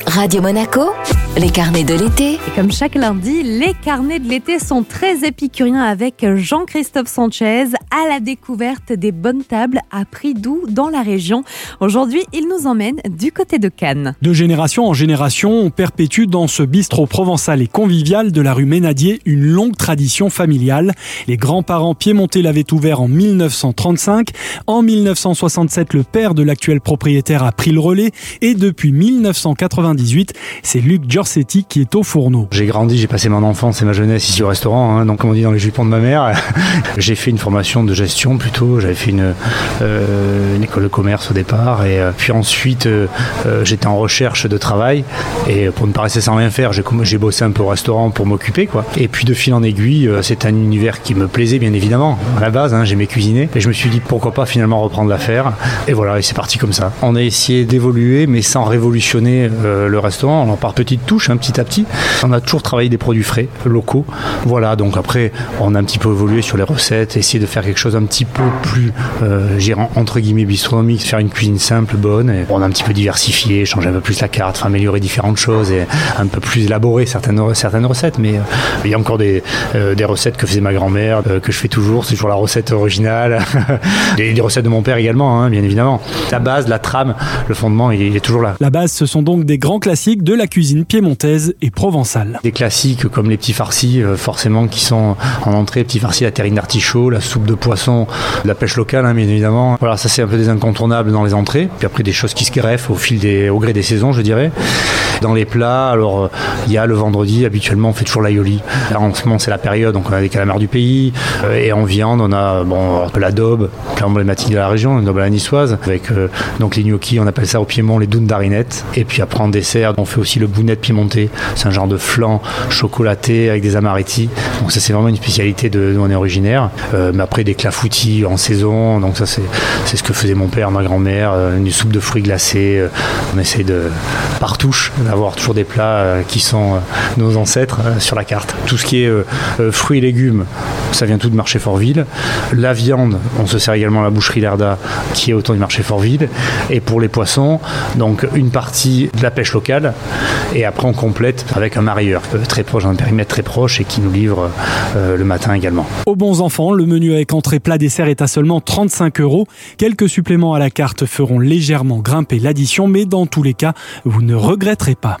Radio Monaco, les carnets de l'été. Et comme chaque lundi, les carnets de l'été sont très épicuriens avec Jean-Christophe Sanchez à la découverte des bonnes tables à prix doux dans la région. Aujourd'hui, il nous emmène du côté de Cannes. De génération en génération, on perpétue dans ce bistrot provençal et convivial de la rue Ménadier une longue tradition familiale. Les grands-parents piémontais l'avaient ouvert en 1935. En 1967, le père de l'actuel propriétaire a pris le relais et depuis 1990, c'est Luc Giorsetti qui est au fourneau. J'ai grandi, j'ai passé mon enfance et ma jeunesse ici au restaurant, hein, donc comme on dit dans les jupons de ma mère. j'ai fait une formation de gestion plutôt, j'avais fait une, euh, école de commerce au départ, et euh, puis ensuite euh, j'étais en recherche de travail, et pour ne pas rester sans rien faire, j'ai bossé un peu au restaurant pour m'occuper. quoi. Et puis de fil en aiguille, c'est un univers qui me plaisait bien évidemment, à la base, hein, j'aimais cuisiner, et je me suis dit pourquoi pas finalement reprendre l'affaire, et voilà, et c'est parti comme ça. On a essayé d'évoluer, mais sans révolutionner le restaurant, on par petites touches, un hein, petit à petit. On a toujours travaillé des produits frais, locaux. Voilà, donc après, on a un petit peu évolué sur les recettes, essayer de faire quelque chose un petit peu plus, euh, entre guillemets, bistronomique, faire une cuisine simple, bonne. On a un petit peu diversifié, changer un peu plus la carte, améliorer différentes choses et un peu plus élaborer certaines, certaines recettes. Mais euh, il y a encore des, euh, des recettes que faisait ma grand-mère, euh, que je fais toujours. C'est toujours la recette originale. des, des, recettes de mon père également, hein, bien évidemment. La base, la trame, le fondement, il, il est toujours là. La base, ce sont donc des grands classiques de la cuisine piémontaise et provençale. Des classiques comme les petits farcis, euh, forcément, qui sont en entrée, petits farcis à terrine d'artichaut, la soupe de poisson, la pêche locale, hein, bien évidemment. Voilà, ça c'est un peu des incontournables dans les entrées. Puis après des choses qui se greffent au fil des, au gré des saisons, je dirais. Dans les plats, alors euh, il y a le vendredi, habituellement on fait toujours l'aioli. En c'est la période, donc on a des calamars du pays. Euh, et en viande, on a bon, la daube, plat emblématique de la région, une daube à la niçoise, avec donc les gnocchis, on appelle ça au Piémont les d'arinettes. Et puis après en dessert, on fait aussi le bounet piémontais. C'est un genre de flan chocolaté avec des amaretti. Donc ça c'est vraiment une spécialité de, d'où on est originaire. Euh, mais après des clafoutis en saison. Donc ça c'est, ce que faisait mon père, ma grand-mère. Euh, une soupe de fruits glacés. Euh, on essaie de par touche d'avoir toujours des plats qui sont nos ancêtres sur la carte. Tout ce qui est fruits et légumes, ça vient tout de marché Fortville. La viande, on se sert également à la boucherie Lerda qui est autour du marché Fortville. Et pour les poissons, donc une partie de la pêche locale et après on complète avec un marieur euh, très proche, un périmètre très proche et qui nous livre euh, le matin également. Aux bons enfants, le menu avec entrée plat dessert est à seulement 35 euros. Quelques suppléments à la carte feront légèrement grimper l'addition, mais dans tous les cas, vous ne regretterez pas.